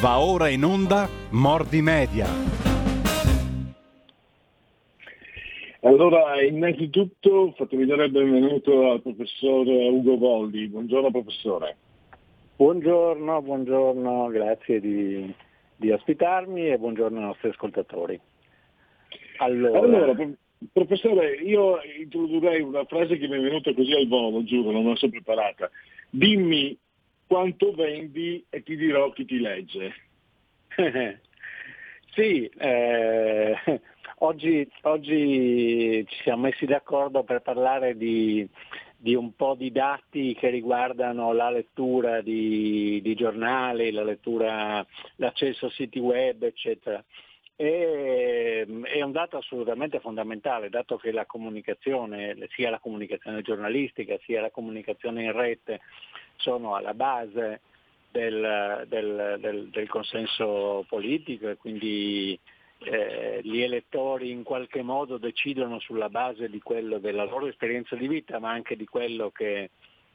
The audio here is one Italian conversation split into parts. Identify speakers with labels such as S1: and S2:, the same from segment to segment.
S1: Va ora in onda Mordi Media.
S2: Allora, innanzitutto fatemi dare il benvenuto al professor Ugo Voldi. Buongiorno professore.
S3: Buongiorno, buongiorno, grazie di, di ospitarmi e buongiorno ai nostri ascoltatori.
S2: Allora, allora professore, io introdurrei una frase che mi è venuta così al volo, giuro, non l'ho so preparata. Dimmi quanto vendi e ti dirò chi ti legge.
S3: sì, eh, oggi, oggi, ci siamo messi d'accordo per parlare di, di, un po' di dati che riguardano la lettura di, di giornali, la lettura, l'accesso a siti web, eccetera. E, è un dato assolutamente fondamentale, dato che la comunicazione, sia la comunicazione giornalistica sia la comunicazione in rete, sono alla base del, del, del, del consenso politico e quindi eh, gli elettori in qualche modo decidono sulla base quello della loro esperienza di vita ma anche di quello che,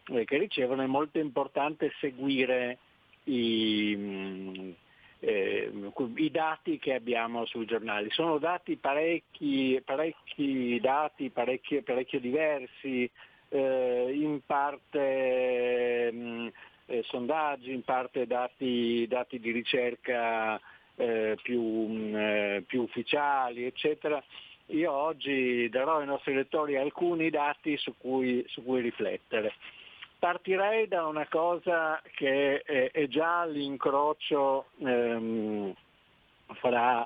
S3: eh, che ricevono, è molto importante seguire i, eh, i, dati che abbiamo sui giornali. Sono dati parecchi, parecchi dati, parecchio diversi, eh, in parte mh, mm, eh, sondaggi, in parte dati, dati di ricerca eh, più, mh, mm, eh, più, ufficiali, eccetera. Io oggi darò ai nostri lettori alcuni dati su cui, su cui riflettere. Partirei da una cosa che è, è già l'incrocio ehm, fra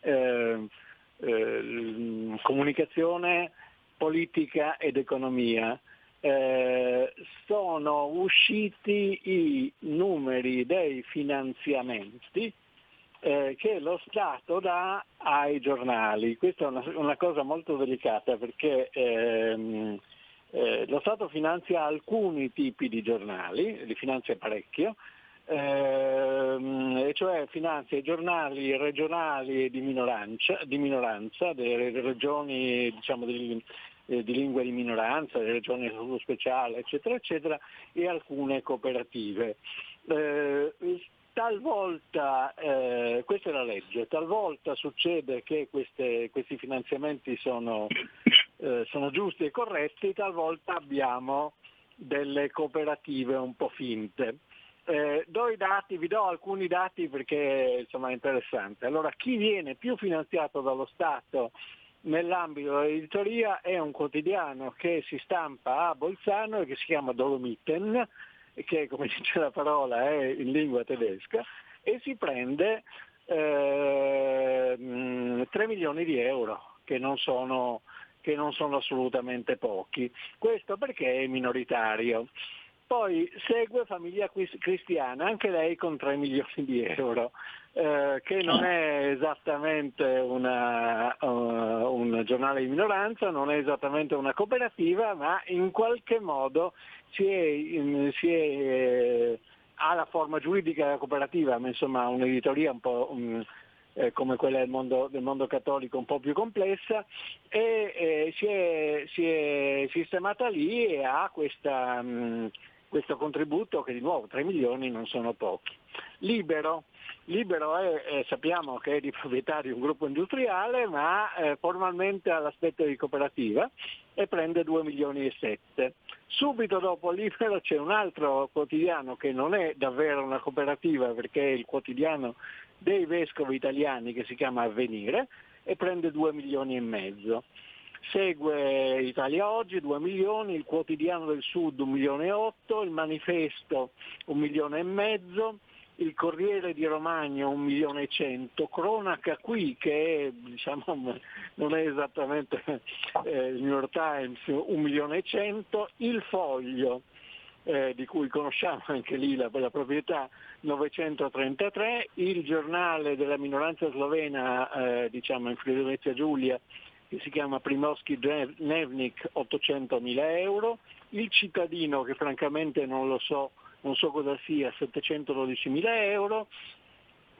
S3: eh, eh, comunicazione politica ed economia, eh, sono usciti i numeri dei finanziamenti eh, che lo Stato dà ai giornali. Questa è una, una cosa molto delicata perché ehm, eh, lo Stato finanzia alcuni tipi di giornali, li finanzia parecchio, ehm, e cioè finanzia i giornali regionali di minoranza, di minoranza delle regioni diciamo, di, eh, di lingua di minoranza, delle regioni a statuto speciale, eccetera, eccetera, e alcune cooperative. Eh, talvolta, eh, questa è la legge, talvolta succede che queste, questi finanziamenti sono, eh, sono giusti e corretti, talvolta abbiamo delle cooperative un po' finte. Eh, do dati, vi do alcuni dati perché insomma, è interessante. Allora, chi viene più finanziato dallo Stato nell'ambito dell'editoria è un quotidiano che si stampa a Bolzano e che si chiama Dolomiten, che come dice la parola è in lingua tedesca, e si prende eh, 3 milioni di euro, che non, sono, che non sono assolutamente pochi. Questo perché è minoritario. Poi segue Famiglia Cristiana, anche lei con 3 milioni di euro, eh, che non è esattamente una, uh, un giornale di minoranza, non è esattamente una cooperativa, ma in qualche modo si è, in, si è, eh, ha la forma giuridica della cooperativa, ma insomma un'editoria un po'... Um, eh, come quella del mondo, del mondo, cattolico un po' più complessa e eh, si, è, si, è, sistemata lì e ha questa, mh, questo contributo che di nuovo 3 milioni non sono pochi. Libero, Libero è, eh, sappiamo che è di proprietà di un gruppo industriale ma eh, formalmente ha l'aspetto di cooperativa e prende 2 milioni e 7. Subito dopo Libero c'è un altro quotidiano che non è davvero una cooperativa perché è il quotidiano dei vescovi italiani che si chiama Avvenire e prende 2 milioni e mezzo. Segue Italia Oggi 2 milioni, il Quotidiano del Sud 1 milione e 8, il Manifesto 1 milione e mezzo, il Corriere di Romagna 1 milione e 100, Cronaca qui che è, diciamo, non è esattamente eh, il New York Times 1 milione e 100, il Foglio eh, di cui conosciamo anche lì la, la, proprietà 933, il giornale della minoranza slovena eh, diciamo in Friuli Venezia Giulia che si chiama Primorski Nevnik 800.000 euro, il cittadino che francamente non lo so, non so cosa sia 712.000 euro,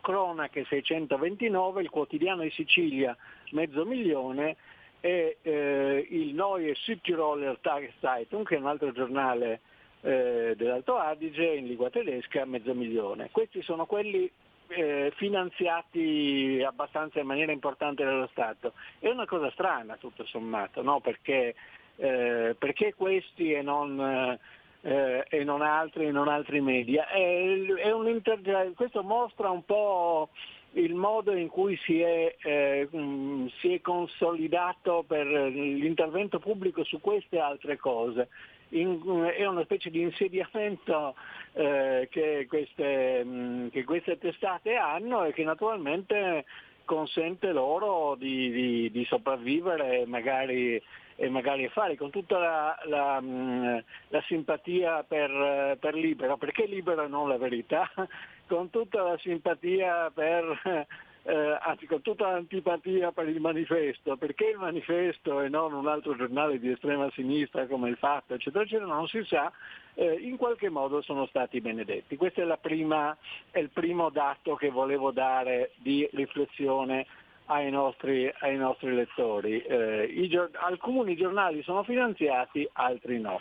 S3: Cronache 629, il quotidiano di Sicilia mezzo milione e eh, il Neue Südtiroler Tageszeitung che è un altro giornale eh, dell'Alto Adige in lingua tedesca mezzo milione. Questi sono quelli eh, finanziati abbastanza in maniera importante dallo Stato. È una cosa strana tutto sommato, no? perché, eh, perché, questi e non, eh, e non, altri, e non altri media? È, è questo mostra un po' il modo in cui si è, eh, mm, si è consolidato per l'intervento pubblico su queste altre cose in, è una specie di insediamento eh, che, queste, mm, che, queste, testate hanno e che naturalmente consente loro di, di, di sopravvivere magari, magari fare con tutta la, la, mm, la simpatia per, per Libero, perché Libero e non la verità, con tutta la simpatia per eh, anzi con tutta l'antipatia per il manifesto, perché il manifesto e non un altro giornale di estrema sinistra come il Fatto, eccetera, eccetera, non si sa, eh, in qualche modo sono stati benedetti. Questo è, prima, è il primo dato che volevo dare di riflessione ai nostri, ai nostri lettori. Eh, gior- alcuni giornali sono finanziati, altri no.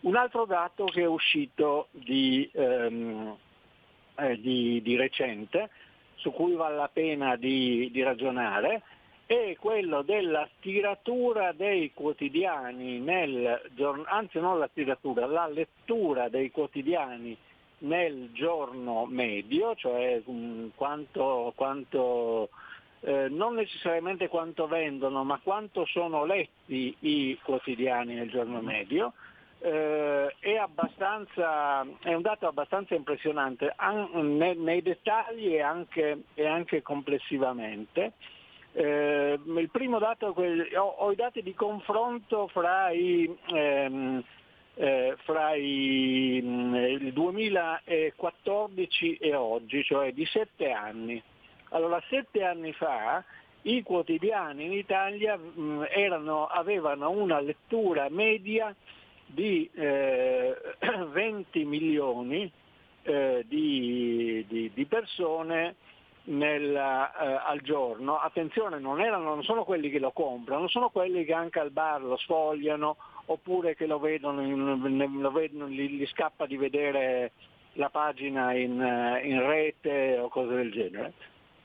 S3: Un altro dato che è uscito di, ehm, eh, di, di recente su cui vale la pena di, di ragionare è quello della tiratura dei quotidiani nel giorno, anzi non la tiratura, la lettura dei quotidiani nel giorno medio, cioè um, quanto, quanto eh, non necessariamente quanto vendono, ma quanto sono letti i quotidiani nel giorno medio, eh, è, è, un dato abbastanza impressionante an, nei, nei, dettagli e anche, e anche complessivamente. Eh, il primo dato, ho, ho, i dati di confronto fra i, ehm, eh, fra i, mm, il 2014 e oggi, cioè di sette anni. Allora, sette anni fa i quotidiani in Italia mh, mm, erano, avevano una lettura media di eh, 20 milioni eh, di, di, di, persone nella, eh, al giorno. Attenzione, non, erano, non, sono quelli che lo comprano, sono quelli che anche al bar lo sfogliano oppure che lo vedono, in, lo vedono gli, gli, scappa di vedere la pagina in, eh, in rete o cose del genere.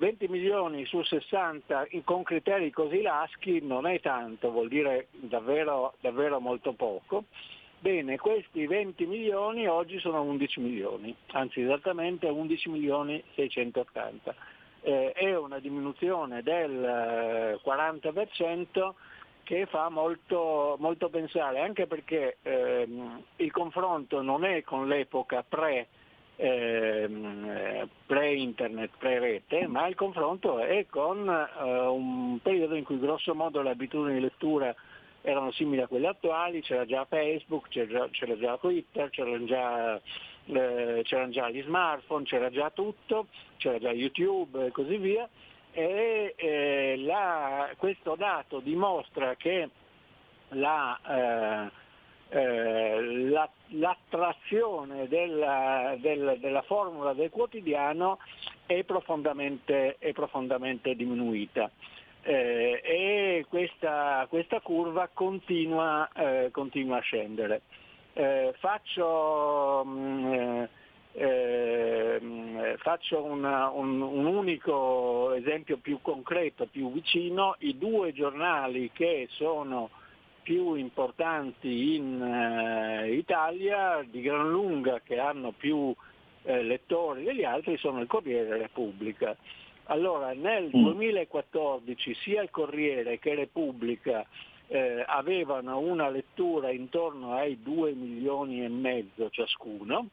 S3: 20 milioni su 60 con criteri così laschi non è tanto, vuol dire davvero, davvero molto poco. Bene, questi 20 milioni oggi sono 11 milioni, anzi esattamente 11 milioni 680. Eh, è una diminuzione del 40% eh, che fa molto, molto pensare, anche perché ehm, il confronto non è con l'epoca pre eh, pre-internet, pre-rete, ma il confronto è con eh, un periodo in cui grosso modo le abitudini di lettura erano simili a quelle attuali, c'era già Facebook, c'era già, c'era già Twitter, c'erano già, eh, c'erano già gli smartphone, c'era già tutto, c'era già YouTube e così via. E eh, la, questo dato dimostra che la, eh, eh, la, l'attrazione della, del, della, formula del quotidiano è profondamente, è profondamente diminuita. Eh, e questa, questa, curva continua, eh, continua a scendere. Eh, faccio, mm, faccio una, un, un, unico esempio più concreto, più vicino, i due giornali che sono più importanti in uh, Italia di gran lunga che hanno più uh, lettori degli altri sono il Corriere e Repubblica. Allora nel 2014 mm. sia il Corriere che Repubblica eh, avevano una lettura intorno ai 2 milioni e mezzo ciascuno,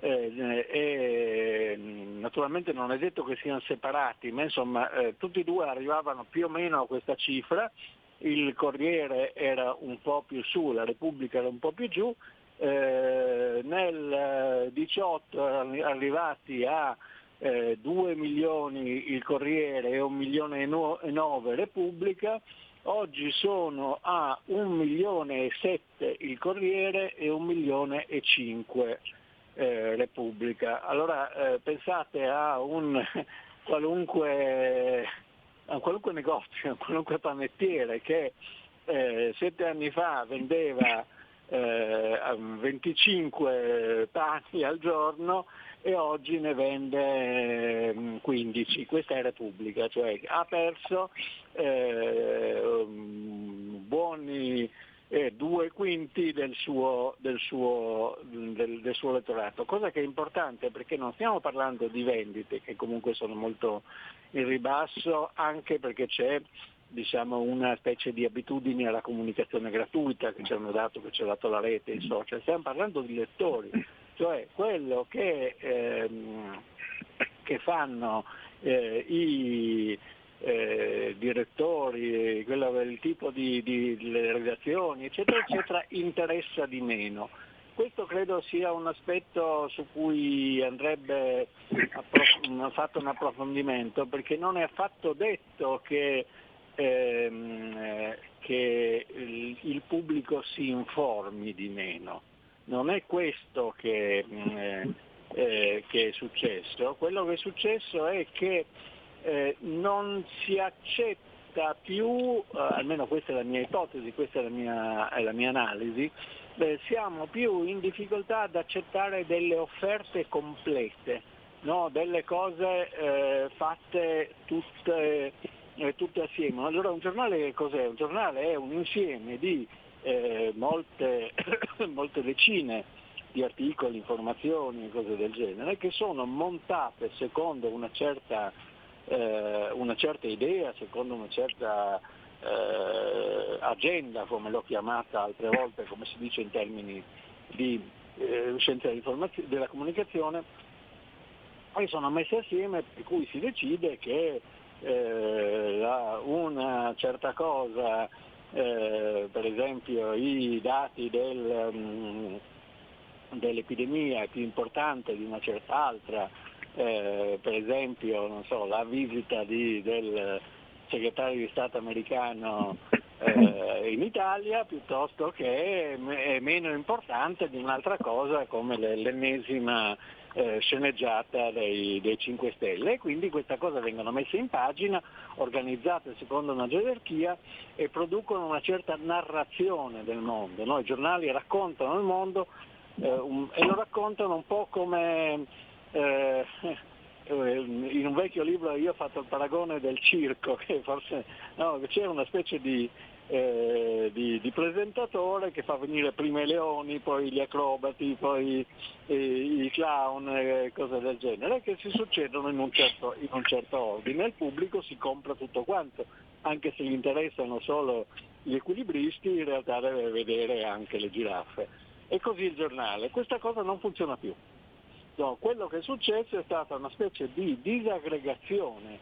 S3: eh, e naturalmente non è detto che siano separati, ma insomma eh, tutti e due arrivavano più o meno a questa cifra il Corriere era un po' più su, la Repubblica era un po' più giù, eh, nel 18 erano arrivati a eh, 2 milioni il Corriere e 1 milione e 9 Repubblica, oggi sono a 1 milione e 7 il Corriere e 1 milione e 5 eh, Repubblica. Allora eh, pensate a un qualunque a qualunque negozio, a qualunque panettiere che eh, sette anni fa vendeva eh, 25 pani al giorno e oggi ne vende 15, mm, questa è Repubblica, cioè ha perso eh, buoni eh, due quinti del suo, del, suo, del, del suo, elettorato, cosa che è importante perché non stiamo parlando di vendite che comunque sono molto in ribasso anche perché c'è diciamo, una specie di abitudini alla comunicazione gratuita che ci hanno dato, che ci ha dato la rete, i social, stiamo parlando di lettori, cioè quello che, ehm, che fanno eh, i eh, direttori, quello, il tipo di, di redazioni, eccetera, eccetera, interessa di meno. Questo credo sia un aspetto su cui andrebbe fatto un approfondimento perché non è affatto detto che ehm, eh, che il, il, pubblico si informi di meno. Non è questo che, mm, eh, eh, che, è successo, quello che è successo è che eh, non si accetta più, eh, almeno questa è la mia ipotesi, questa è la mia, è la mia analisi, siamo più in difficoltà ad accettare delle offerte complete, no? delle cose eh, fatte tutte eh, tutte assieme. Allora un giornale cos'è? Un giornale è un insieme di eh, molte, molte decine di articoli, informazioni cose del genere che sono montate secondo una certa, eh, una certa idea, secondo una certa eh, agenda, come l'ho chiamata altre volte, come si dice in termini di eh, scienza della comunicazione, e sono messe assieme per cui si decide che eh, una certa cosa, eh, per esempio i dati del, um, dell'epidemia è più importante di una certa altra, eh, per esempio so, la visita di, del segretario di Stato americano eh, in Italia piuttosto che è meno importante di un'altra cosa come l'ennesima eh, sceneggiata dei, dei 5 Stelle e quindi questa cosa vengono messe in pagina, organizzate secondo una gerarchia e producono una certa narrazione del mondo. No? I giornali raccontano il mondo eh, un, e lo raccontano un po' come eh, in un vecchio libro io ho fatto il paragone del circo, che forse no, c'è una specie di eh, di, di, presentatore che fa venire prima i leoni, poi gli acrobati, poi eh, i clown e cose del genere che si succedono in un, certo, in un certo ordine. Il pubblico si compra tutto quanto, anche se gli interessano solo gli equilibristi, in realtà deve vedere anche le giraffe. E così il giornale. Questa cosa non funziona più. No, quello che è successo è stata una specie di disaggregazione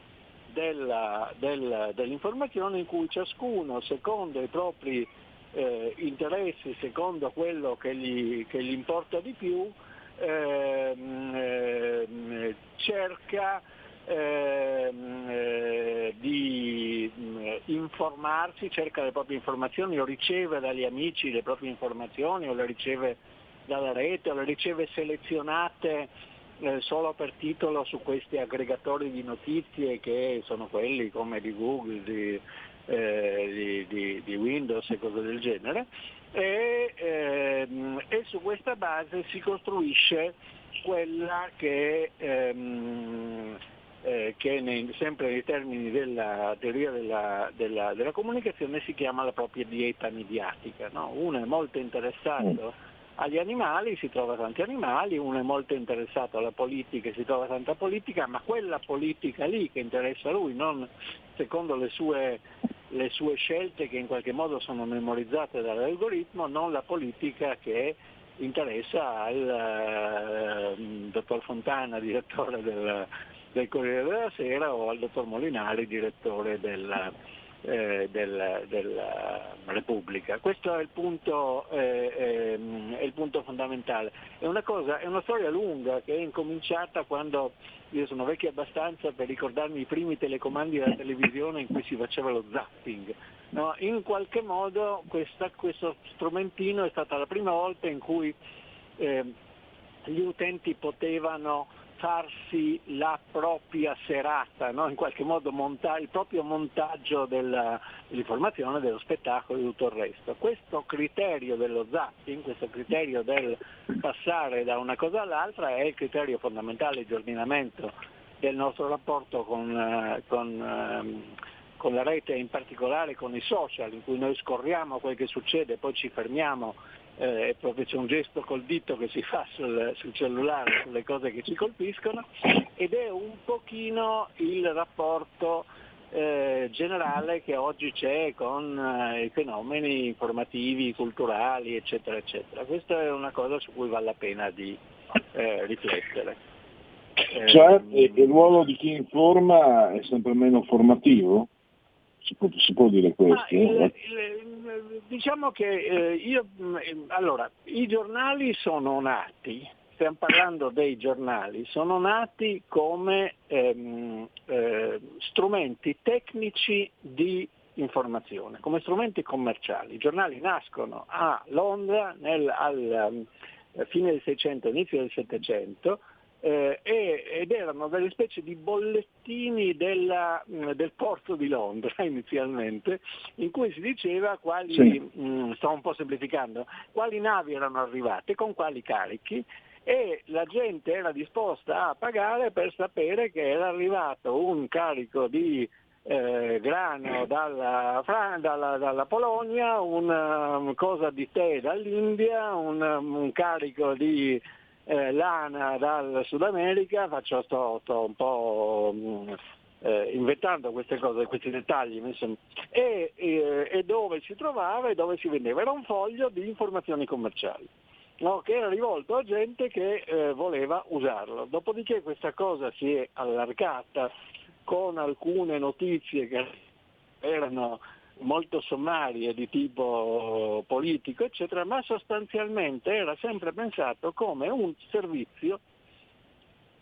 S3: della, della, dell'informazione in cui ciascuno, secondo i propri eh, interessi, secondo quello che gli, che gli importa di più, ehm, ehm, cerca ehm, eh, di eh, informarsi, cerca le proprie informazioni o riceve dagli amici le proprie informazioni o le riceve dalla rete o le riceve selezionate eh, solo per titolo su questi aggregatori di notizie che sono quelli come di Google, di, eh, di, di, di Windows e cose del genere e, ehm, e, su questa base si costruisce quella che, ehm, eh, che nei, sempre nei termini della teoria della, della, della, comunicazione si chiama la propria dieta mediatica. No? Uno è molto interessato agli animali, si trova tanti animali, uno è molto interessato alla politica si trova tanta politica, ma quella politica lì che interessa a lui, non secondo le sue, le sue scelte che in qualche modo sono memorizzate dall'algoritmo, non la politica che interessa al uh, dottor Fontana, direttore del, del Corriere della Sera, o al dottor Molinari, direttore del, eh, del, della Repubblica. Questo è il, punto, eh, ehm, è il punto fondamentale. È una, cosa, è una, storia lunga che è incominciata quando io sono vecchio abbastanza per ricordarmi i primi telecomandi della televisione in cui si faceva lo zapping. No, in qualche modo questa, questo strumentino è stata la prima volta in cui eh, gli utenti potevano farsi la propria serata, no? in qualche modo monta- il proprio montaggio della, dell'informazione, dello spettacolo e tutto il resto. Questo criterio dello zapping, questo criterio del passare da una cosa all'altra è il criterio fondamentale di ordinamento del nostro rapporto con, eh, con, ehm, con la rete, in particolare con i social, in cui noi scorriamo quel che succede, poi ci fermiamo eh, proprio c'è un gesto col dito che si fa sul, sul, cellulare, sulle cose che ci colpiscono, ed è un pochino il rapporto eh, generale che oggi c'è con eh, i fenomeni informativi, culturali, eccetera, eccetera. Questa è una cosa su cui vale la pena di eh, riflettere.
S2: Cioè il ruolo di chi informa è sempre meno formativo? Si può, si può dire questo? Il,
S3: il, diciamo che eh, io, mm, allora, i giornali sono nati, stiamo parlando dei giornali, sono nati come ehm, eh, strumenti tecnici di informazione, come strumenti commerciali. I giornali nascono a Londra nel, al um, fine del 600, inizio del 700, eh, ed erano delle specie di bollettini della, mm, del porto di Londra inizialmente, in cui si diceva quali, sì. mh, mm, sto un po' semplificando, quali navi erano arrivate, con quali carichi e la gente era disposta a pagare per sapere che era arrivato un carico di eh, grano dalla, dalla, dalla, Polonia, una um, cosa di tè dall'India, un, un carico di eh, lana dal Sud America, faccio, sto, sto un po' mm, eh, inventando queste cose, questi dettagli, e, e, e, dove si trovava e dove si vendeva. Era un foglio di informazioni commerciali. No, che era rivolto a gente che eh, voleva usarlo. Dopodiché questa cosa si è allargata con alcune notizie che erano molto sommarie di tipo politico, eccetera, ma sostanzialmente era sempre pensato come un servizio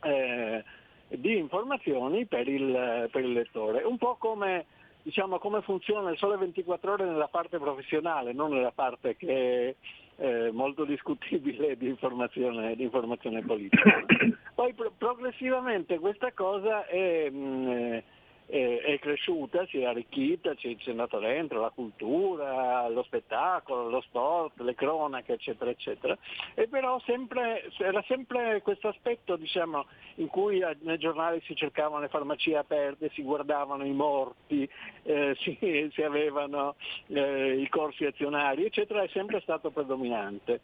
S3: eh, di informazioni per il, per il, lettore, un po' come, diciamo, come funziona il sole 24 ore nella parte professionale, non nella parte che è eh, molto discutibile di informazione, di informazione politica. Poi pro- progressivamente questa cosa è... Mh, eh, è cresciuta, si è arricchita, ci è andata dentro la cultura, lo spettacolo, lo sport, le cronache, eccetera, eccetera. E però sempre, era sempre questo aspetto diciamo, in cui nei giornali si cercavano le farmacie aperte, si guardavano i morti, eh, si, si, avevano eh, i corsi azionari, eccetera, è sempre stato predominante.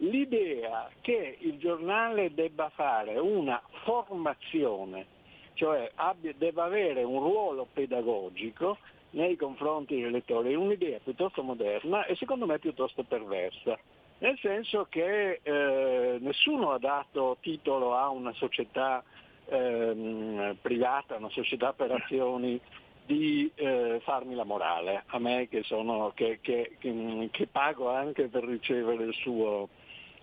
S3: L'idea che il giornale debba fare una formazione cioè abbia, deve avere un ruolo pedagogico nei confronti dei lettori, è un'idea piuttosto moderna e secondo me piuttosto perversa, nel senso che eh, nessuno ha dato titolo a una società eh, privata, una società per azioni di eh, farmi la morale, a me che, sono, che, che, che pago anche per ricevere il suo,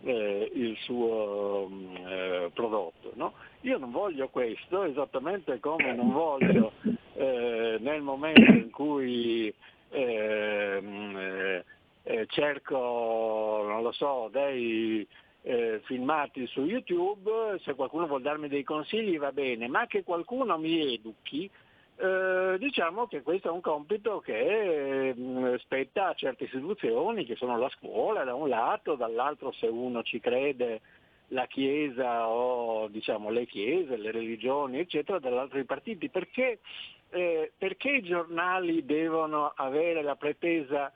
S3: eh, il suo mm, eh, prodotto. No? Io non voglio questo, esattamente come non voglio eh, nel momento in cui ehm, eh, eh, cerco, non lo so, dei eh, filmati su YouTube, se qualcuno vuol darmi dei consigli va bene, ma che qualcuno mi educhi, eh, diciamo che questo è un compito che eh, spetta a certe istituzioni che sono la scuola da un lato, dall'altro se uno ci crede la Chiesa o diciamo, le chiese, le religioni, eccetera, dall'altro partiti. Perché, eh, perché, i giornali devono avere la pretesa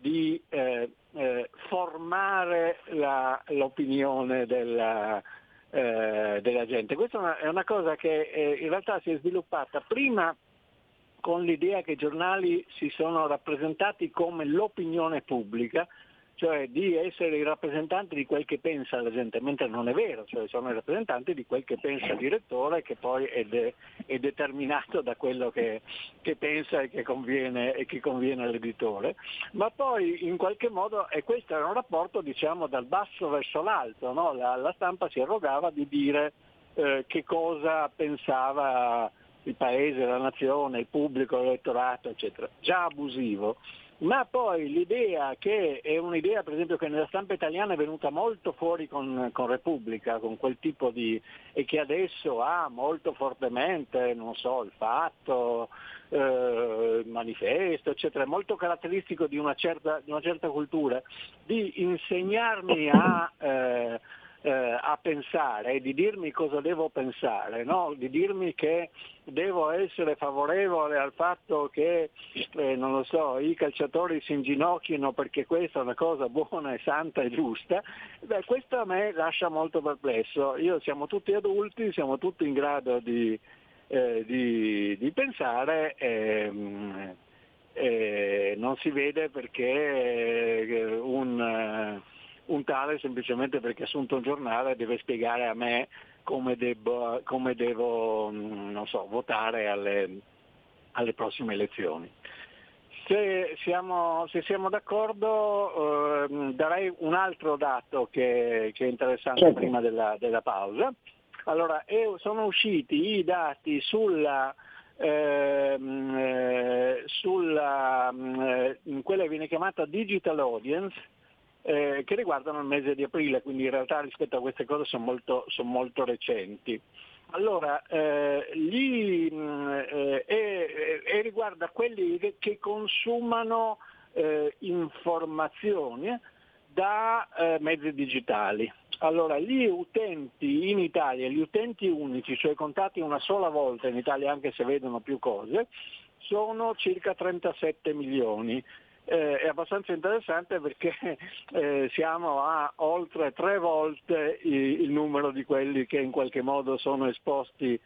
S3: di eh, eh, formare la, l'opinione della, eh, della gente. Questa è una, è una cosa che eh, in realtà si è sviluppata prima con l'idea che i giornali si sono rappresentati come l'opinione pubblica, cioè di essere i rappresentanti di quel che pensa la gente, mentre non è vero, cioè sono i rappresentanti di quel che pensa il direttore che poi è, de- è determinato da quello che, che pensa e che, conviene, e che, conviene, all'editore, ma poi in qualche modo, e questo era un rapporto diciamo dal basso verso l'alto, no? la, la, stampa si arrogava di dire eh, che cosa pensava il paese, la nazione, il pubblico, l'elettorato, eccetera, già abusivo ma poi l'idea che è un'idea per esempio che nella stampa italiana è venuta molto fuori con, con Repubblica, con quel tipo di... e che adesso ha molto fortemente, non so, il fatto, eh, il manifesto, eccetera, molto caratteristico di una certa, di una certa cultura, di insegnarmi a... Eh, eh, a pensare, di dirmi cosa devo pensare, no? di dirmi che devo essere favorevole al fatto che, eh, non lo so, i calciatori si inginocchino perché questa è una cosa buona e santa e giusta, beh, questo a me lascia molto perplesso. Io siamo tutti adulti, siamo tutti in grado di, eh, di, di pensare. Ehm, eh, non si vede perché eh, un un tale semplicemente perché ha assunto un giornale deve spiegare a me come, devo, come devo mm, so, votare alle, alle, prossime elezioni. Se siamo, se siamo d'accordo eh, darei un altro dato che, che è interessante certo. prima della, della, pausa. Allora, sono usciti i dati sulla, ehm, eh, sulla eh, quella che viene chiamata digital audience, eh, che riguardano il mese di aprile, quindi in realtà rispetto a queste cose sono molto, sono molto recenti. Allora, eh, gli, eh, e, riguarda quelli che, che consumano eh, informazioni da eh, mezzi digitali. Allora, gli utenti in Italia, gli utenti unici, cioè contati una sola volta in Italia anche se vedono più cose, sono circa 37 milioni eh, è abbastanza interessante perché eh, siamo a oltre tre volte il, il, numero di quelli che in qualche modo sono esposti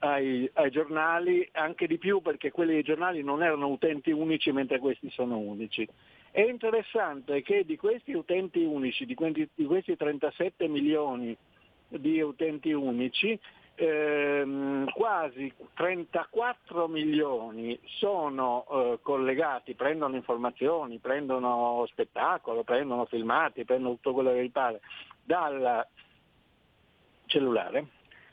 S3: ai, ai, giornali, anche di più perché quelli dei giornali non erano utenti unici mentre questi sono unici. È interessante che di questi utenti unici, di, di questi 37 milioni di utenti unici, ehm, quasi 34 milioni sono eh, collegati, prendono informazioni, prendono spettacolo, prendono filmati, prendono tutto quello che gli pare dal cellulare,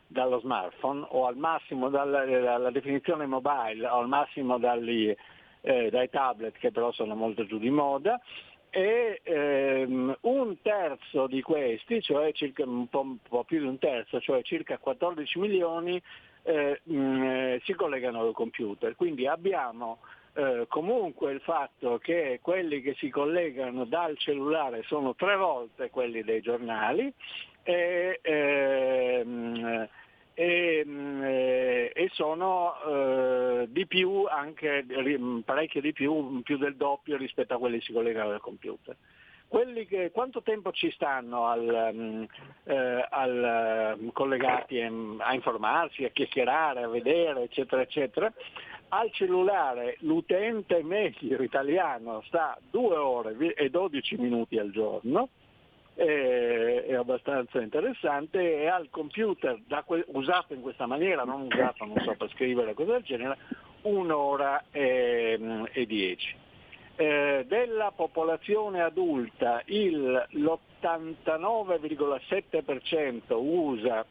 S3: dallo smartphone o al massimo dalla, dalla definizione mobile o al massimo dagli, eh, dai tablet che però sono molto giù di moda e ehm, un terzo di questi, cioè circa un po', un po', più di un terzo, cioè circa 14 milioni, eh, mh, eh, si collegano al computer. Quindi abbiamo eh, comunque il fatto che quelli che si collegano dal cellulare sono tre volte quelli dei giornali e, ehm, e, mm, eh, e sono eh, di più, anche parecchio di più, più del doppio rispetto a quelli che si collegano al computer. Che, quanto tempo ci stanno al, mm, eh, al, mm, collegati a informarsi, a chiacchierare, a vedere, eccetera, eccetera? Al cellulare l'utente medio italiano sta 2 ore e 12 minuti al giorno, è, abbastanza interessante e al computer que- usato in questa maniera, non usato non so, per scrivere cose del genere, un'ora e, e dieci. Eh, della popolazione adulta il, l'89,7% usa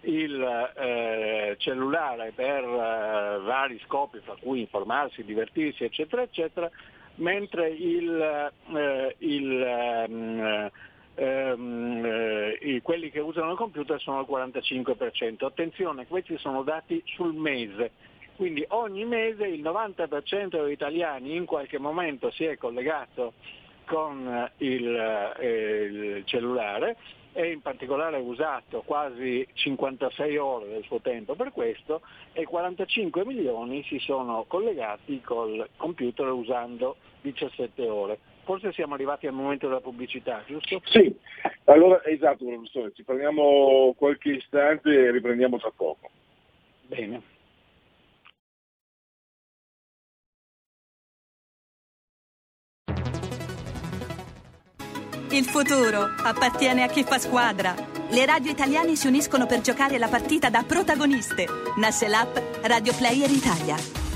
S3: il eh, cellulare per eh, vari scopi, fra cui informarsi, divertirsi, eccetera, eccetera, mentre il, eh, il ehm, eh, quelli che usano il computer sono il 45%. Attenzione, questi sono dati sul mese, quindi ogni mese il 90% degli italiani in qualche momento si è collegato con il, eh, il cellulare e in particolare ha usato quasi 56 ore del suo tempo per questo e 45 milioni si sono collegati col computer usando 17 ore. Forse siamo arrivati al momento della pubblicità, giusto?
S2: Sì, allora esatto professore, ci prendiamo qualche istante e riprendiamo tra poco.
S3: Bene.
S4: Il futuro appartiene a chi fa squadra. Le radio italiane si uniscono per giocare la partita da protagoniste. Nasce l'app Radio Player Italia.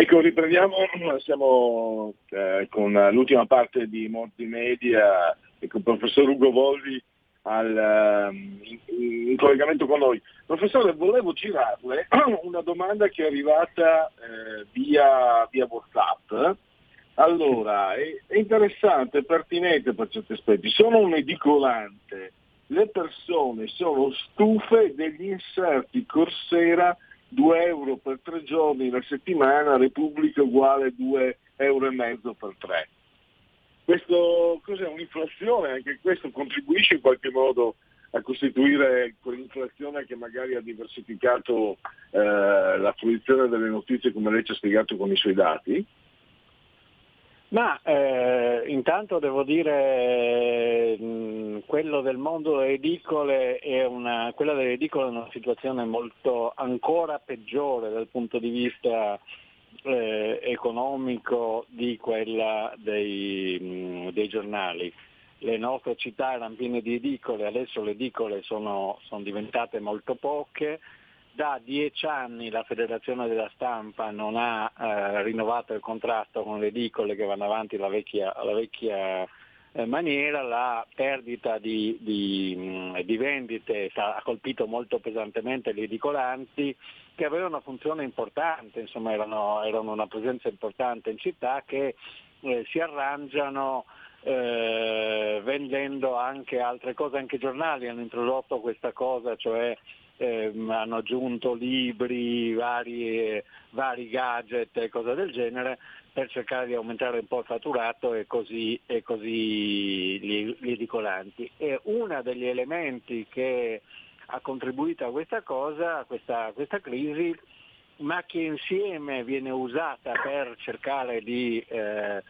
S2: Ecco, riprendiamo, siamo eh, con l'ultima parte di Morti Media e con il professor Ugo Volvi al, um, in, in, collegamento con noi. Professore, volevo girarle una domanda che è arrivata eh, via, via, WhatsApp. Allora, è, è interessante, pertinente per certi aspetti. Sono un edicolante, le persone sono stufe degli inserti Corsera 2 euro per tre giorni la settimana, Repubblica uguale 2 euro e mezzo per tre. Questo cos'è? Un'inflazione, anche questo contribuisce in qualche modo a costituire quell'inflazione che magari ha diversificato eh, la fruizione delle notizie come lei ci ha spiegato con i suoi dati?
S3: Ma eh, intanto devo dire mh, mm, quello del mondo edicole è una, quella delle edicole è una situazione molto ancora peggiore dal punto di vista eh, economico di quella dei, mm, dei, giornali. Le nostre città erano piene di edicole, adesso le edicole sono, sono diventate molto poche. Da dieci anni la Federazione della Stampa non ha eh, rinnovato il contratto con le edicole che vanno avanti alla vecchia, alla vecchia eh, maniera, la perdita di, di, di vendite ha colpito molto pesantemente gli edicolanti che avevano una funzione importante, insomma erano, erano una presenza importante in città che eh, si arrangiano eh, vendendo anche altre cose, anche i giornali hanno introdotto questa cosa, cioè eh, hanno aggiunto libri, vari, vari, gadget e cose del genere per cercare di aumentare un po' il fatturato e così, e così gli, gli edicolanti. E uno degli elementi che ha contribuito a questa cosa, a questa, a questa crisi, ma che insieme viene usata per cercare di eh,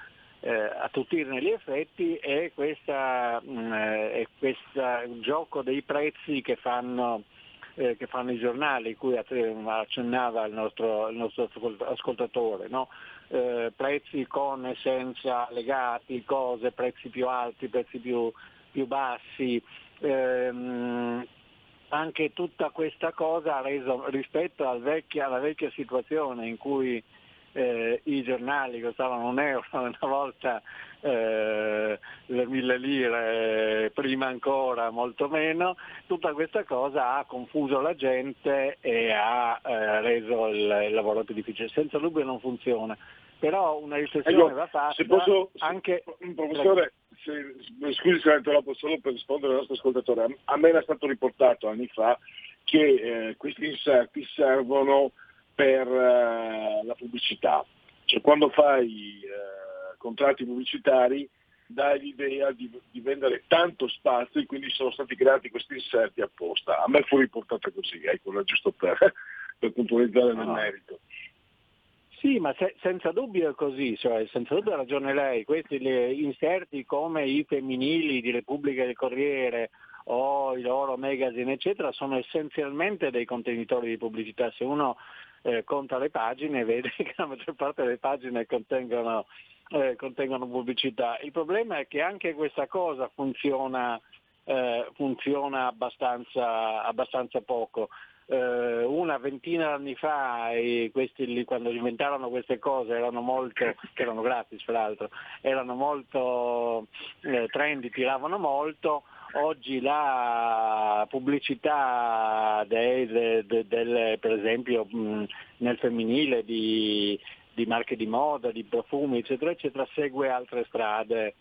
S3: eh, attutirne gli effetti è, questa, mh, mm, questo gioco dei prezzi che fanno, eh, che fanno i giornali, cui accennava il nostro, il nostro ascoltatore. No? Eh, prezzi con e senza legati, cose, prezzi più alti, prezzi più, più bassi. Ehm, anche tutta questa cosa ha reso rispetto al vecchia, alla vecchia situazione in cui eh, i giornali costavano un euro una volta eh, le mille lire, prima ancora molto meno, tutta questa cosa ha confuso la gente e ha eh, reso il, il, lavoro più difficile. Senza dubbio non funziona, però una riflessione ecco, va fatta
S2: se posso,
S3: anche...
S2: Professore, se, scusi se la interrompo solo per rispondere al nostro ascoltatore, a me era stato riportato anni fa che eh, questi inserti servono per eh, la pubblicità, cioè quando fai eh, contratti pubblicitari dai l'idea di, di, vendere tanto spazio e quindi sono stati creati questi inserti apposta. A me fu riportata così, ecco, giusto per, per puntualizzare nel merito.
S3: Sì, ma se, senza dubbio è così, cioè, senza dubbio ha ragione lei, questi inserti come i femminili di Repubblica del Corriere o i loro magazine eccetera sono essenzialmente dei contenitori di pubblicità, se uno eh, conta le pagine vede che la maggior parte delle pagine contengono, eh, contengono pubblicità. Il problema è che anche questa cosa funziona, eh, funziona abbastanza, abbastanza poco. eh, una ventina di anni fa, questi, quando inventarono queste cose, erano molto, che erano gratis peraltro, erano molto eh, trendy, tiravano molto, oggi la pubblicità del, del, del, per esempio mh, nel femminile di, di marche di moda, di profumi, eccetera, eccetera, segue altre strade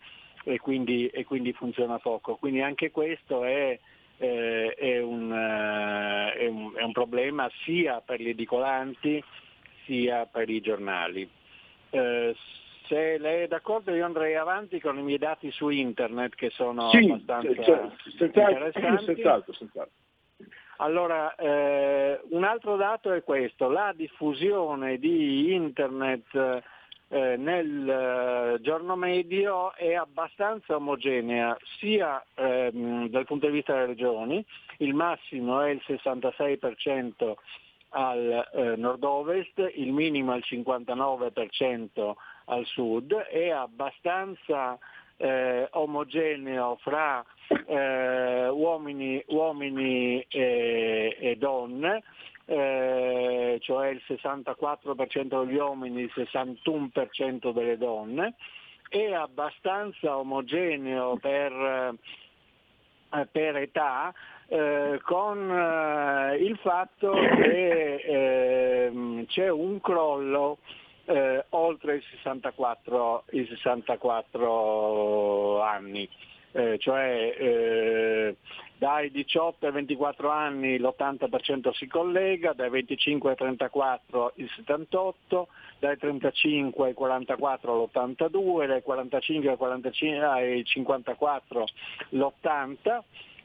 S3: e quindi, e quindi funziona poco. Quindi anche questo è eh, è, un, eh, è, un, è, un, problema sia per gli edicolanti sia per i giornali. Eh, se lei è d'accordo io andrei avanti con i miei dati su internet che sono
S2: sì,
S3: abbastanza
S2: cioè,
S3: interessanti.
S2: Senz'altro, senz'altro.
S3: Allora, eh, un altro dato è questo, la diffusione di internet eh, nel eh, giorno medio è abbastanza omogenea sia ehm, dal punto di vista delle regioni, il massimo è il 66% al eh, nord-ovest, il minimo è il 59% al sud, è abbastanza eh, omogeneo fra eh, uomini, uomini e, e donne, eh, cioè il 64% degli uomini, il 61% delle donne, è abbastanza omogeneo per, eh, per età eh, con eh, il fatto che ehm, c'è un crollo eh, oltre i 64, i 64 anni. Eh, cioè eh, dai 18 ai 24 anni l'80% si collega, dai 25 ai 34 il 78, dai 35 ai 44 l'82, dai 45 ai, 45, ai 54 l'80,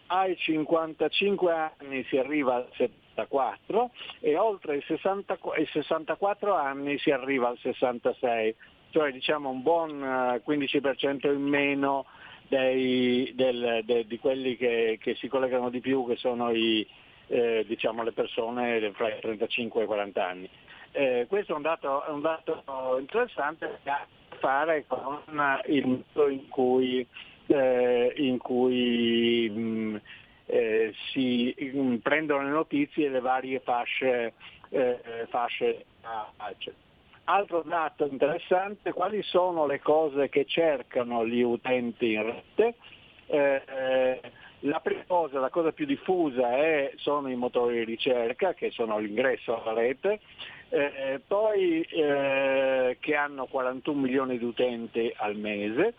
S3: ai 55 anni si arriva al 74 e oltre i, 60, i 64 anni si arriva al 66, cioè diciamo un buon 15% eh, in meno dei, del, de, di quelli che, che, si collegano di più, che sono i, eh, diciamo, le persone fra i 35 e i 40 anni. Eh, questo è un, dato, è un dato, interessante che ha a che fare con il modo in cui, eh, in cui mh, eh, si mm, prendono le notizie le varie fasce, eh, fasce Altro dato interessante, quali sono le cose che cercano gli utenti in rete? Eh, la prima cosa, la cosa più diffusa è, sono i motori di ricerca, che sono l'ingresso alla rete, eh, poi eh, che hanno 41 milioni di utenti al mese,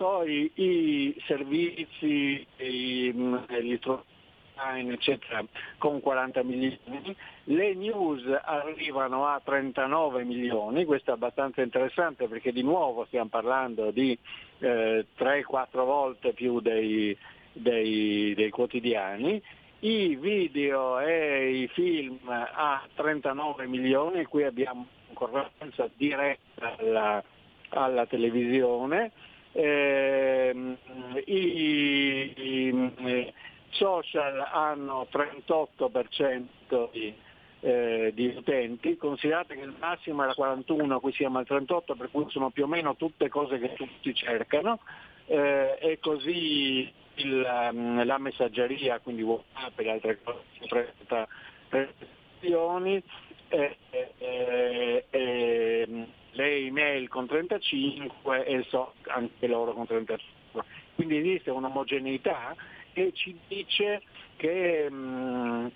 S3: poi i servizi, i, gli strumenti online, eccetera, con 40 milioni, le news arrivano a 39 milioni, questo è abbastanza interessante perché di nuovo stiamo parlando di eh, 3-4 volte più dei, dei, dei quotidiani, i video e i film a 39 milioni, qui abbiamo concorrenza diretta alla, alla televisione, eh, i, i, social hanno 38% di, eh, di, utenti, considerate che il massimo era 41, qui siamo al 38, per cui sono più o meno tutte cose che tutti cercano, eh, e così il, um, la messaggeria, quindi WhatsApp e altre cose, 30 prestazioni, eh, eh, eh, le email con 35 e so anche loro con 35. Quindi esiste un'omogeneità che ci dice che mh, mm,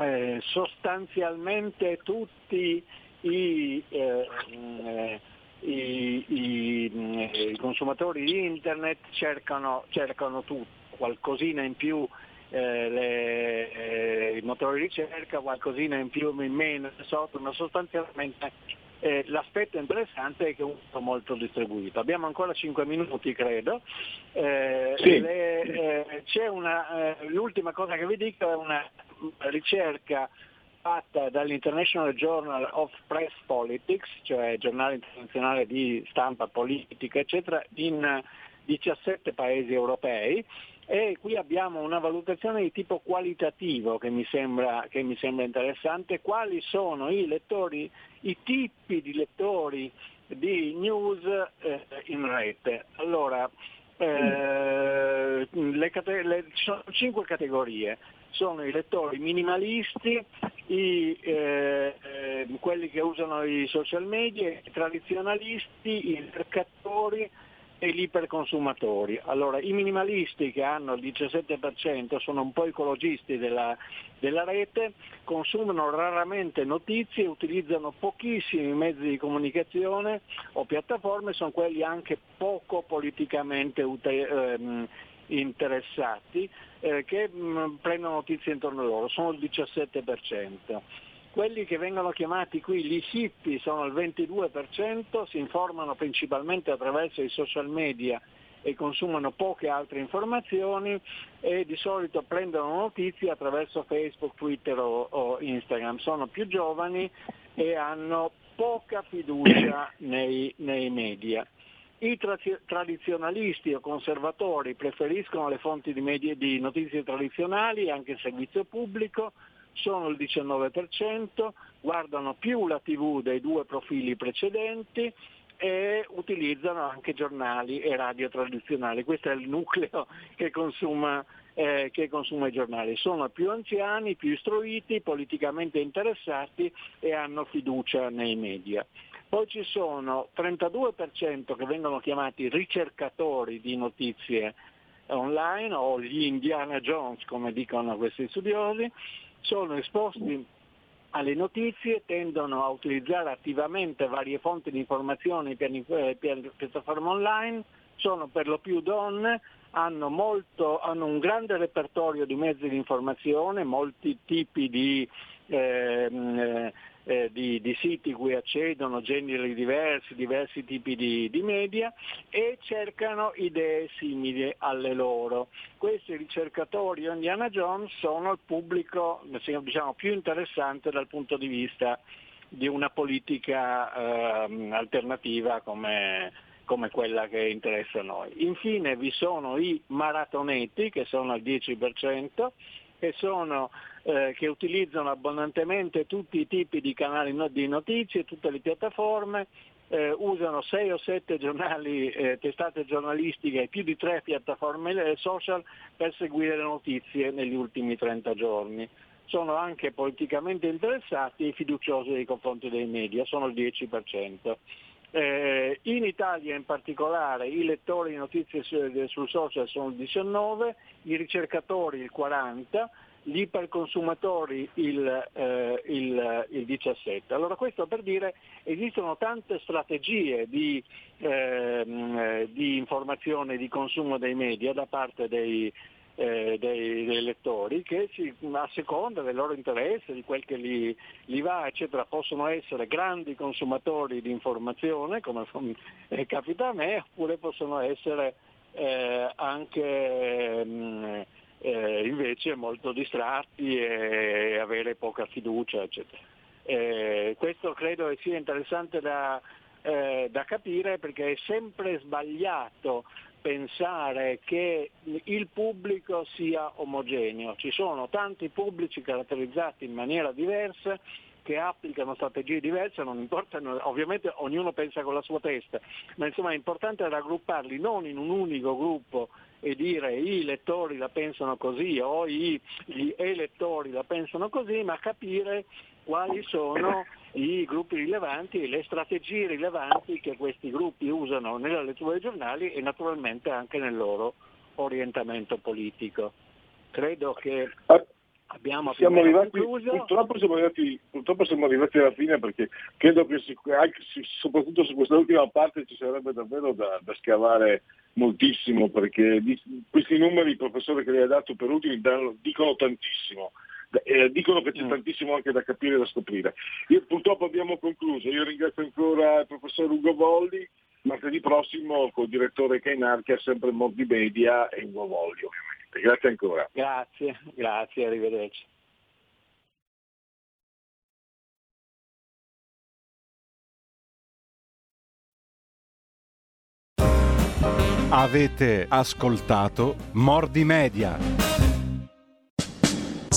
S3: eh, sostanzialmente tutti i, eh, eh i, i, mm, i, consumatori di internet cercano, cercano tutto, qualcosina in più eh, le, eh, i motori di ricerca, qualcosina in più in meno, ma sostanzialmente eh, l'aspetto interessante è che è un po' molto distribuito. Abbiamo ancora 5 minuti, credo. Eh,
S2: sì.
S3: le, eh, una, eh, l'ultima cosa che vi dico è una ricerca fatta dall'International Journal of Press Politics, cioè giornale internazionale di stampa politica, eccetera, in 17 paesi europei e qui abbiamo una valutazione di tipo qualitativo che mi sembra, che mi sembra interessante, quali sono i lettori i tipi di lettori di news eh, in rete. Allora, eh, le, le, ci sono cinque categorie. sono i lettori minimalisti, i, eh, eh, quelli che usano i social media, i tradizionalisti, i mercatori e gli iperconsumatori. Allora, i minimalisti che hanno il 17% sono un po' ecologisti della, della rete, consumano raramente notizie, utilizzano pochissimi mezzi di comunicazione o piattaforme, sono quelli anche poco politicamente ute- ehm, interessati eh, che mh, prendono notizie intorno a loro, sono il 17% quelli che vengono chiamati qui gli hippie sono il 22%, si informano principalmente attraverso i social media e consumano poche altre informazioni e di solito prendono notizie attraverso Facebook, Twitter o, o Instagram. Sono più giovani e hanno poca fiducia nei, nei media. I tra- tradizionalisti o conservatori preferiscono le fonti di, media, di notizie tradizionali, anche il servizio pubblico, sono il 19%, guardano più la TV dei due profili precedenti e utilizzano anche giornali e radio tradizionali. Questo è il nucleo che consuma, eh, che consuma i giornali. Sono più anziani, più istruiti, politicamente interessati e hanno fiducia nei media. Poi ci sono 32% che vengono chiamati ricercatori di notizie online o gli Indiana Jones come dicono questi studiosi, sono esposti alle notizie, tendono a utilizzare attivamente varie fonti di informazioni per, eh, piattaforme online, sono per lo più donne, hanno, molto, hanno, un grande repertorio di mezzi di informazione, molti tipi di ehm, eh, eh, di, di, siti cui accedono generi diversi, diversi tipi di, di, media e cercano idee simili alle loro. Questi ricercatori Indiana Jones sono il pubblico diciamo, più interessante dal punto di vista di una politica eh, alternativa come, come quella che interessa a noi. Infine vi sono i maratonetti che sono al 10%, che sono eh, che utilizzano abbondantemente tutti i tipi di canali di notizie, tutte le piattaforme, eh, usano 6 o 7 giornali, eh, testate giornalistiche e più di 3 piattaforme social per seguire le notizie negli ultimi 30 giorni. Sono anche politicamente interessati e fiduciosi nei confronti dei media, sono il 10%. Eh, in Italia in particolare i lettori di notizie sul, sul social sono il 19%, i ricercatori il 40%, gli iperconsumatori il, eh, il, il, 17. Allora questo per dire esistono tante strategie di, eh, di informazione e di consumo dei media da parte dei, eh, dei, dei, lettori che si, a seconda del loro interesse, di quel che gli, gli, va, eccetera, possono essere grandi consumatori di informazione, come eh, capita a me, oppure possono essere eh, anche mh, mm, eh, invece molto distratti e avere poca fiducia, eccetera. Eh, questo credo sia interessante da, eh, da capire perché è sempre sbagliato pensare che il pubblico sia omogeneo. Ci sono tanti pubblici caratterizzati in maniera diversa che applicano strategie diverse, non importa, ovviamente ognuno pensa con la sua testa, ma insomma è importante raggrupparli non in un unico gruppo e dire i lettori la pensano così o gli elettori la pensano così, ma capire quali sono i gruppi rilevanti e le strategie rilevanti che questi gruppi usano nella lettura dei giornali e naturalmente anche nel loro orientamento politico. Credo che ah, abbiamo
S2: siamo arrivati, purtroppo siamo, arrivati, purtroppo siamo, arrivati, alla fine perché credo che soprattutto su questa ultima parte ci sarebbe davvero da, da scavare moltissimo perché di, questi numeri professore che li ha dato per ultimi dicono tantissimo. Eh, dicono che c'è mm. tantissimo anche da capire e da scoprire. Io, purtroppo abbiamo concluso, io ringrazio ancora il professor Ugo Volli, martedì prossimo col direttore Kainar che è sempre Mordi Media e Ugo Volli ovviamente. Grazie ancora.
S3: Grazie, grazie, arrivederci.
S1: Avete ascoltato Mordi Media.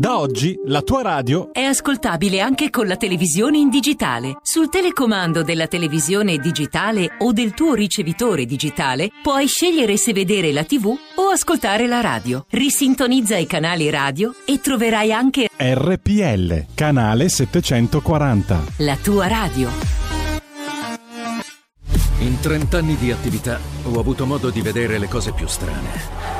S1: Da oggi la tua radio
S5: è ascoltabile anche con la televisione in digitale. Sul telecomando della televisione digitale o del tuo ricevitore digitale puoi scegliere se vedere la TV o ascoltare la radio. Risintonizza i canali radio e troverai anche
S1: RPL, canale 740.
S5: La tua radio.
S6: In 30 anni di attività ho avuto modo di vedere le cose più strane.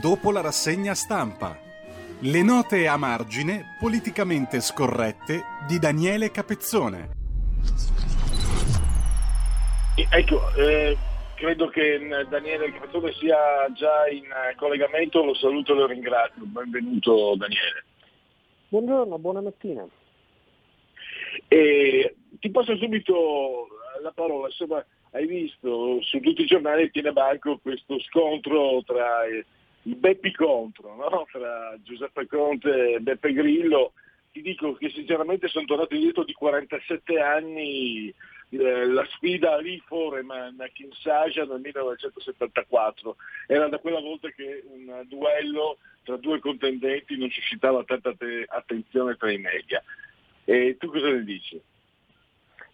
S1: dopo la rassegna stampa. Le note a margine politicamente scorrette di Daniele Capezzone.
S2: Ecco, eh, credo che Daniele Capezzone sia già in collegamento, lo saluto e lo ringrazio. Benvenuto Daniele.
S7: Buongiorno, buona mattina.
S2: E ti passo subito la parola, insomma, hai visto su tutti i giornali tiene banco questo scontro tra il Beppi contro, no? tra Giuseppe Conte e Beppe Grillo, ti dico che sinceramente sono tornato indietro di 47 anni eh, la sfida a Foreman a Kinshasa nel 1974. Era da quella volta che un duello tra due contendenti non suscitava tanta te- attenzione tra i media. E tu cosa ne dici?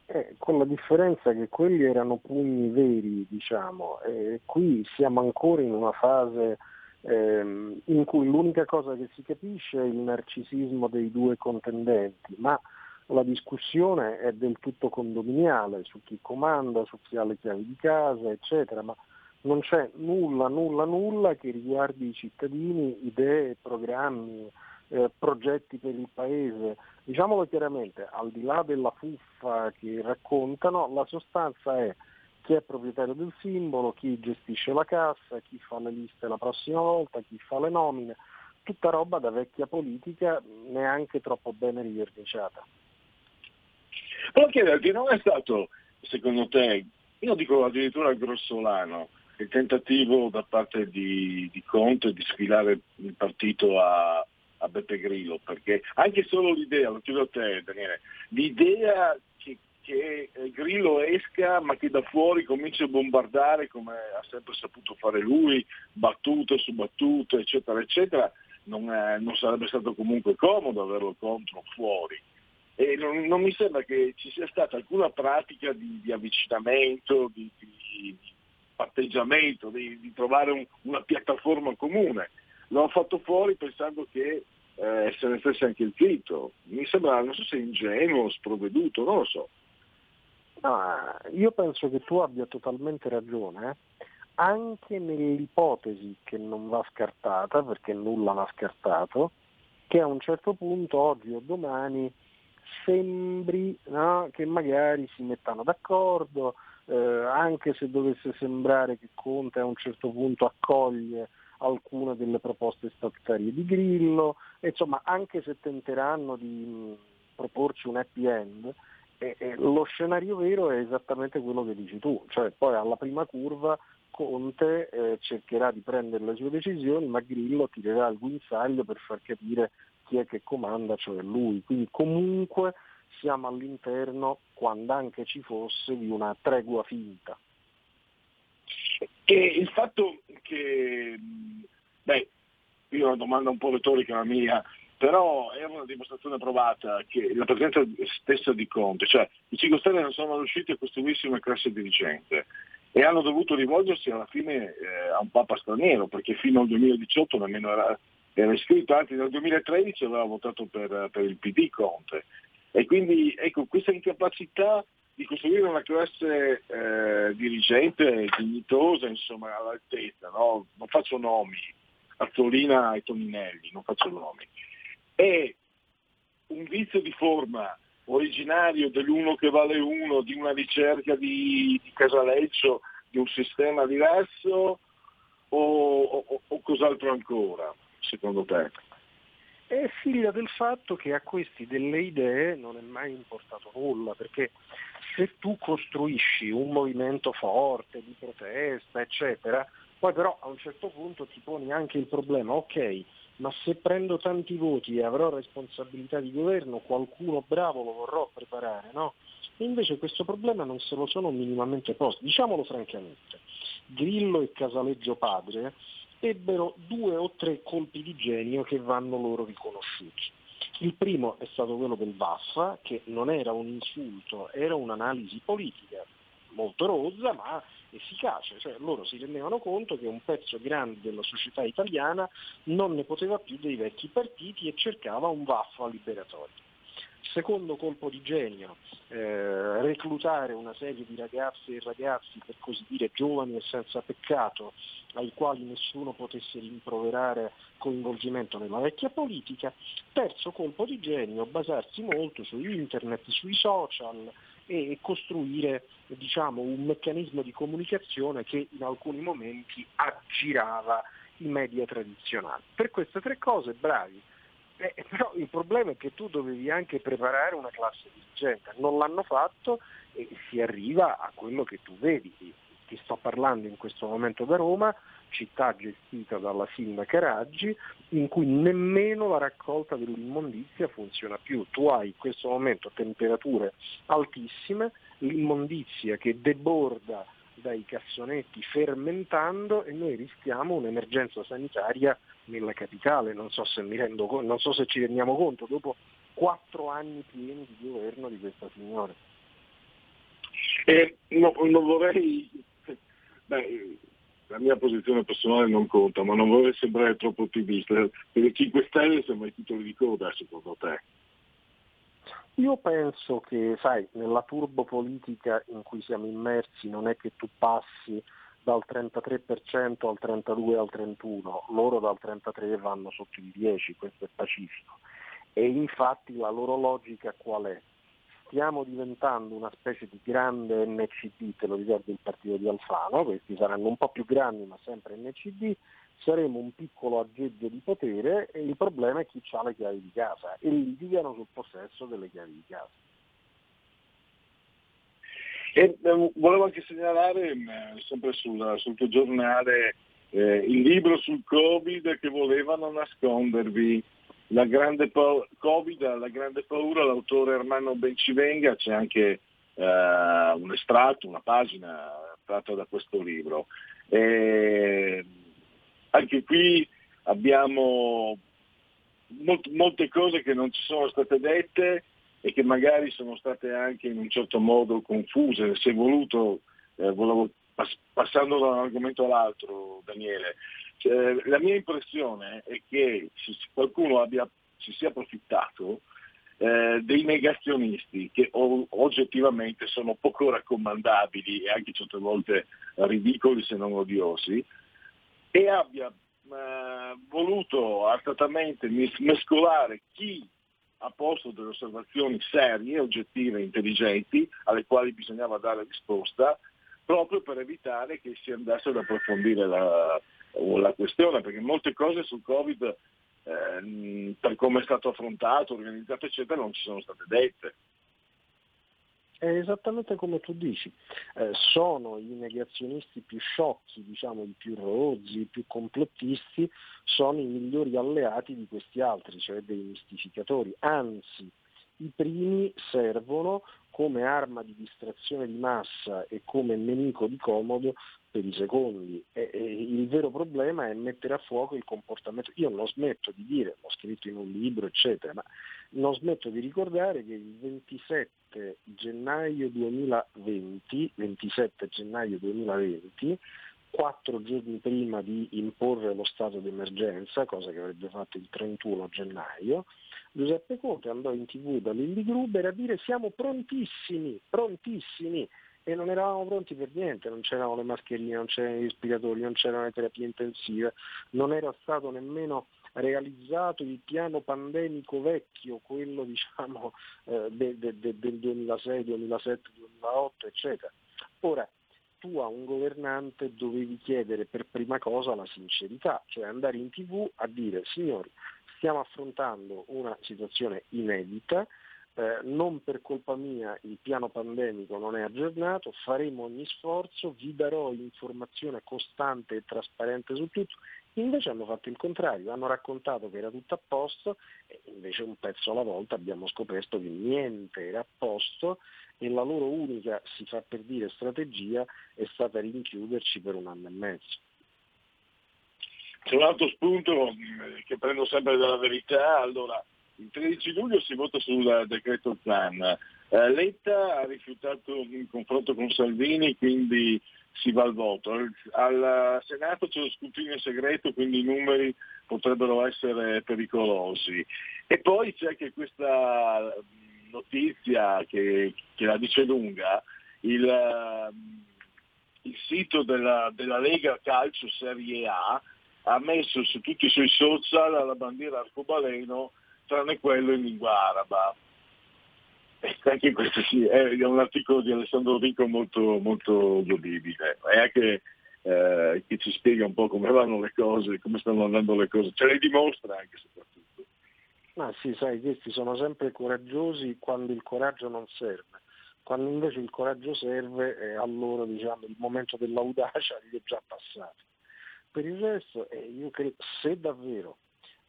S7: Eh, con la differenza che quelli erano pugni veri, diciamo, e qui siamo ancora in una fase ehm, in cui l'unica cosa che si capisce è il narcisismo dei due contendenti, ma la discussione è del tutto condominiale su chi comanda, su chi ha le chiavi di casa, eccetera, ma non c'è nulla, nulla, nulla che riguardi i cittadini, idee, programmi, eh, progetti per il paese. Diciamolo chiaramente, al di là della fuffa che raccontano, la sostanza è chi è proprietario del simbolo, chi gestisce la cassa, chi fa le liste la prossima volta, chi fa le nomine, tutta roba da vecchia politica neanche troppo bene riverniciata.
S2: Però chiederti, non è stato, secondo te, io dico addirittura grossolano, il tentativo da parte di, di Conte di sfilare il partito a, a Beppe Grillo, perché anche solo l'idea, lo chiedo a te Daniele, l'idea che eh, Grillo esca ma che da fuori cominci a bombardare come ha sempre saputo fare lui, battute su battute eccetera eccetera, non, è, non sarebbe stato comunque comodo averlo contro fuori. E non, non, mi sembra che ci sia stata alcuna pratica di, di avvicinamento, di, di, di patteggiamento, di, trovare un, una piattaforma comune. L'ho fatto fuori pensando che eh, se ne stesse anche il zitto. Mi sembra, non so se ingenuo, sprovveduto, non lo so.
S7: No, io penso che tu abbia totalmente ragione, anche nell'ipotesi che non va scartata, perché nulla va scartato, che a un certo punto, oggi o domani, sembri no, che magari si mettano d'accordo, eh, anche se dovesse sembrare che Conte a un certo punto accoglie alcune delle proposte statutarie di Grillo, insomma anche se tenteranno di mh, proporci un happy end, e, e lo scenario vero è esattamente quello che dici tu, cioè poi alla prima curva Conte eh, cercherà di prendere le sue decisioni, ma Grillo tirerà il guinzaglio per far capire chi è che comanda, cioè lui. Quindi comunque siamo all'interno, quando anche ci fosse, di una tregua finta.
S2: E il fatto che, beh, io ho una domanda un po' retorica la mia, però è una dimostrazione provata che la presenza stessa di Conte, cioè i 5 Stelle non sono riusciti a costruirsi una classe dirigente e hanno dovuto rivolgersi alla fine eh, a un papa straniero, perché fino al 2018 nemmeno era, era iscritto, anzi nel 2013 aveva votato per, per il PD Conte. E quindi ecco, questa incapacità di costruire una classe eh, dirigente dignitosa, insomma, all'altezza, no? non faccio nomi, Azzolina e Toninelli, non faccio nomi, è un vizio di forma originario dell'uno che vale uno, di una ricerca di, di Casaleggio, di un sistema diverso o, o, o cos'altro ancora, secondo te?
S7: È figlia del fatto che a questi delle idee non è mai importato nulla, perché se tu costruisci un movimento forte di protesta, eccetera, poi però a un certo punto ti poni anche il problema, ok, ma se prendo tanti voti e avrò responsabilità di governo, qualcuno bravo lo vorrò preparare, no? E invece questo problema non se lo sono minimamente posto. Diciamolo francamente, Grillo e Casaleggio padre ebbero due o tre colpi di genio che vanno loro riconosciuti. Il primo è stato quello del Vaffa, che non era un insulto, era un'analisi politica molto rozza, ma efficace, cioè loro si rendevano conto che un pezzo grande della società italiana non ne poteva più dei vecchi partiti e cercava un Vaffa liberatorio. Secondo colpo di genio, eh, reclutare una serie di ragazze e ragazzi, per così dire, giovani e senza peccato, ai quali nessuno potesse rimproverare coinvolgimento nella vecchia politica. Terzo colpo di genio, basarsi molto su internet, sui social e costruire diciamo, un meccanismo di comunicazione che in alcuni momenti aggirava i media tradizionali. Per queste tre cose bravi, eh, però il problema è che tu dovevi anche preparare una classe dirigente, non l'hanno fatto e si arriva a quello che tu vedi. Ti sto parlando in questo momento da Roma, città gestita dalla sindaca Raggi, in cui nemmeno la raccolta dell'immondizia funziona più. Tu hai in questo momento temperature altissime, l'immondizia che deborda dai cassonetti fermentando e noi rischiamo un'emergenza sanitaria nella capitale, non so se, rendo, non so se ci rendiamo conto, dopo quattro anni pieni di governo di questa signora.
S2: Eh, no, non vorrei, beh, la mia posizione personale non conta, ma non vorrei sembrare troppo ottimista, perché 5 Stelle sembra i titoli di coda secondo te.
S7: Io penso che, sai, nella turbo politica in cui siamo immersi non è che tu passi dal 33% al 32% al 31%, loro dal 33% vanno sotto il 10%, questo è pacifico. E infatti la loro logica qual è? Stiamo diventando una specie di grande NCD, te lo ricordo il partito di Alfano, questi saranno un po' più grandi ma sempre NCD, saremo un piccolo aggeggio di potere e il problema è chi ha le chiavi di casa e litigano sul possesso delle chiavi di casa.
S2: E, eh, volevo anche segnalare, eh, sempre sul, sul tuo giornale, eh, il libro sul Covid che volevano nascondervi. La grande pa- Covid, la grande paura, l'autore Ermanno Bencivenga, c'è anche eh, un estratto, una pagina tratta da questo libro. E anche qui abbiamo molt- molte cose che non ci sono state dette e che magari sono state anche in un certo modo confuse. È voluto, eh, volevo, pass- passando da un argomento all'altro, Daniele, cioè, la mia impressione è che qualcuno abbia, si sia approfittato eh, dei negazionisti che o- oggettivamente sono poco raccomandabili e anche certe volte ridicoli se non odiosi, e abbia eh, voluto artatamente mescolare chi ha posto delle osservazioni serie, oggettive, intelligenti, alle quali bisognava dare risposta, proprio per evitare che si andasse ad approfondire la, la questione, perché molte cose sul Covid, eh, per come è stato affrontato, organizzato, eccetera, non ci sono state dette.
S7: È esattamente come tu dici, eh, sono i negazionisti più sciocchi, diciamo i più rozzi, i più complottisti, sono i migliori alleati di questi altri, cioè dei mistificatori, anzi i primi servono come arma di distrazione di massa e come nemico di comodo per i secondi. E, e il vero problema è mettere a fuoco il comportamento. Io non smetto di dire, l'ho scritto in un libro, eccetera, ma non smetto di ricordare che il 27 gennaio 2020, 27 gennaio 2020 quattro giorni prima di imporre lo stato d'emergenza, cosa che avrebbe fatto il 31 gennaio, Giuseppe Conte andò in tv da Lilli Gruber a dire siamo prontissimi, prontissimi, e non eravamo pronti per niente, non c'erano le mascherine, non c'erano gli respiratori, non c'erano le terapie intensive, non era stato nemmeno realizzato il piano pandemico vecchio, quello diciamo eh, de, de, de, del 2006, 2007, 2008, eccetera. Ora, tu a un governante dovevi chiedere per prima cosa la sincerità, cioè andare in tv a dire signori stiamo affrontando una situazione inedita, eh, non per colpa mia il piano pandemico non è aggiornato, faremo ogni sforzo, vi darò informazione costante e trasparente su tutto. Invece hanno fatto il contrario, hanno raccontato che era tutto a posto e invece un pezzo alla volta abbiamo scoperto che niente era a posto e la loro unica, si fa per dire, strategia è stata rinchiuderci per un anno e mezzo.
S2: C'è un altro spunto che prendo sempre dalla verità, allora il 13 luglio si vota sul decreto ZAN. Eh, Letta ha rifiutato un confronto con Salvini, quindi si va al voto. Al Senato c'è lo scrutinio segreto, quindi i numeri potrebbero essere pericolosi. E poi c'è anche questa notizia che, che la dice lunga, il, il sito della, della Lega Calcio Serie A ha messo su tutti i suoi social la bandiera arcobaleno tranne quello in lingua araba. E anche questo sì, è un articolo di Alessandro Rico molto, molto godibile, è anche eh, che ci spiega un po' come vanno le cose, come stanno andando le cose, ce le dimostra anche soprattutto.
S7: Ma sì, sai, questi sono sempre coraggiosi quando il coraggio non serve. Quando invece il coraggio serve, eh, allora diciamo, il momento dell'audacia gli è già passato. Per il resto, eh, io credo, se davvero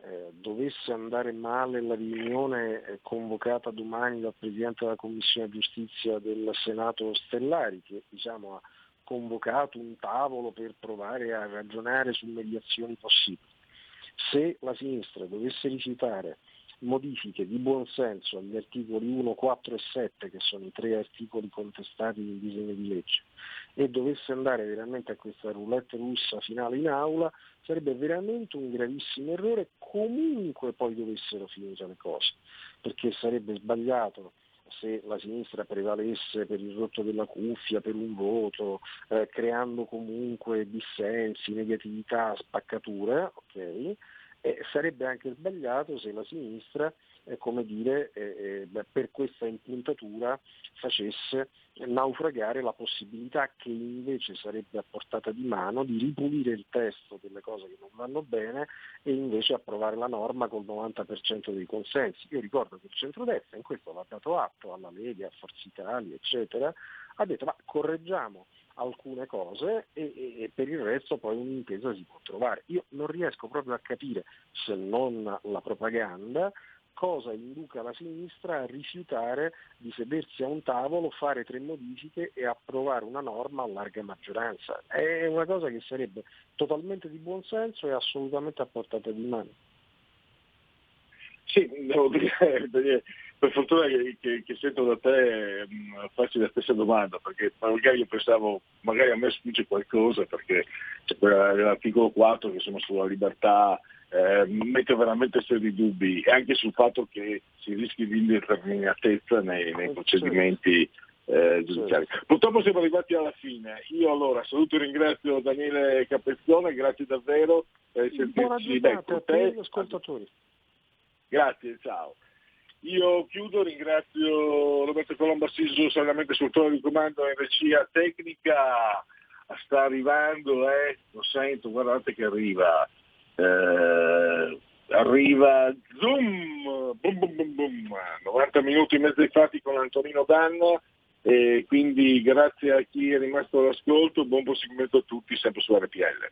S7: eh, dovesse andare male la riunione eh, convocata domani dal Presidente della Commissione Giustizia del Senato Stellari, che diciamo, ha convocato un tavolo per provare a ragionare su mediazioni possibili. Se la sinistra dovesse rifiutare modifiche di buon senso agli articoli 1, 4 e 7, che sono i tre articoli contestati nel disegno di legge, e dovesse andare veramente a questa roulette russa finale in aula, sarebbe veramente un gravissimo errore comunque poi dovessero finire le cose, perché sarebbe sbagliato se la sinistra prevalesse per il rotto della cuffia, per un voto, eh, creando comunque dissensi, negatività, spaccature, okay? Eh, sarebbe anche sbagliato se la sinistra eh, come dire, eh, eh per questa impuntatura facesse naufragare la possibilità che invece sarebbe a portata di mano di ripulire il testo delle cose che non vanno bene e invece approvare la norma col 90% dei consensi. Io ricordo che il centrodestra in questo l'ha dato atto alla Lega, a Forza Italia, eccetera, ha detto ma correggiamo alcune cose e, e, e, per il resto poi un'intesa si può trovare. Io non riesco proprio a capire, se non la propaganda, cosa induca la sinistra a rifiutare di sedersi a un tavolo, fare tre modifiche e approvare una norma a larga maggioranza. È una cosa che sarebbe totalmente di buon senso e assolutamente a portata di mano.
S2: Sì, devo dire, per fortuna che, che, che sento da te mh, farci la stessa domanda, perché magari io pensavo, magari a me sfugge qualcosa, perché c'è l'articolo 4 che sono sulla libertà, eh, mette veramente seri dubbi, e anche sul fatto che si rischi di indeterminatezza nei, nei procedimenti eh, giudiziari. Purtroppo siamo arrivati alla fine. Io allora saluto e ringrazio Daniele Capezzone, grazie davvero
S7: per Buona giornata a te e ascoltatori.
S2: Grazie, ciao. Io chiudo, ringrazio Roberto Colombo assiso solamente sul tono di comando in regia tecnica, sta arrivando, eh, lo sento, guardate che arriva, eh, arriva zoom, boom, boom, boom, boom, 90 minuti e mezzo ai fatti con Antonino Danna e quindi grazie a chi è rimasto all'ascolto, buon proseguimento a tutti, sempre su RPL.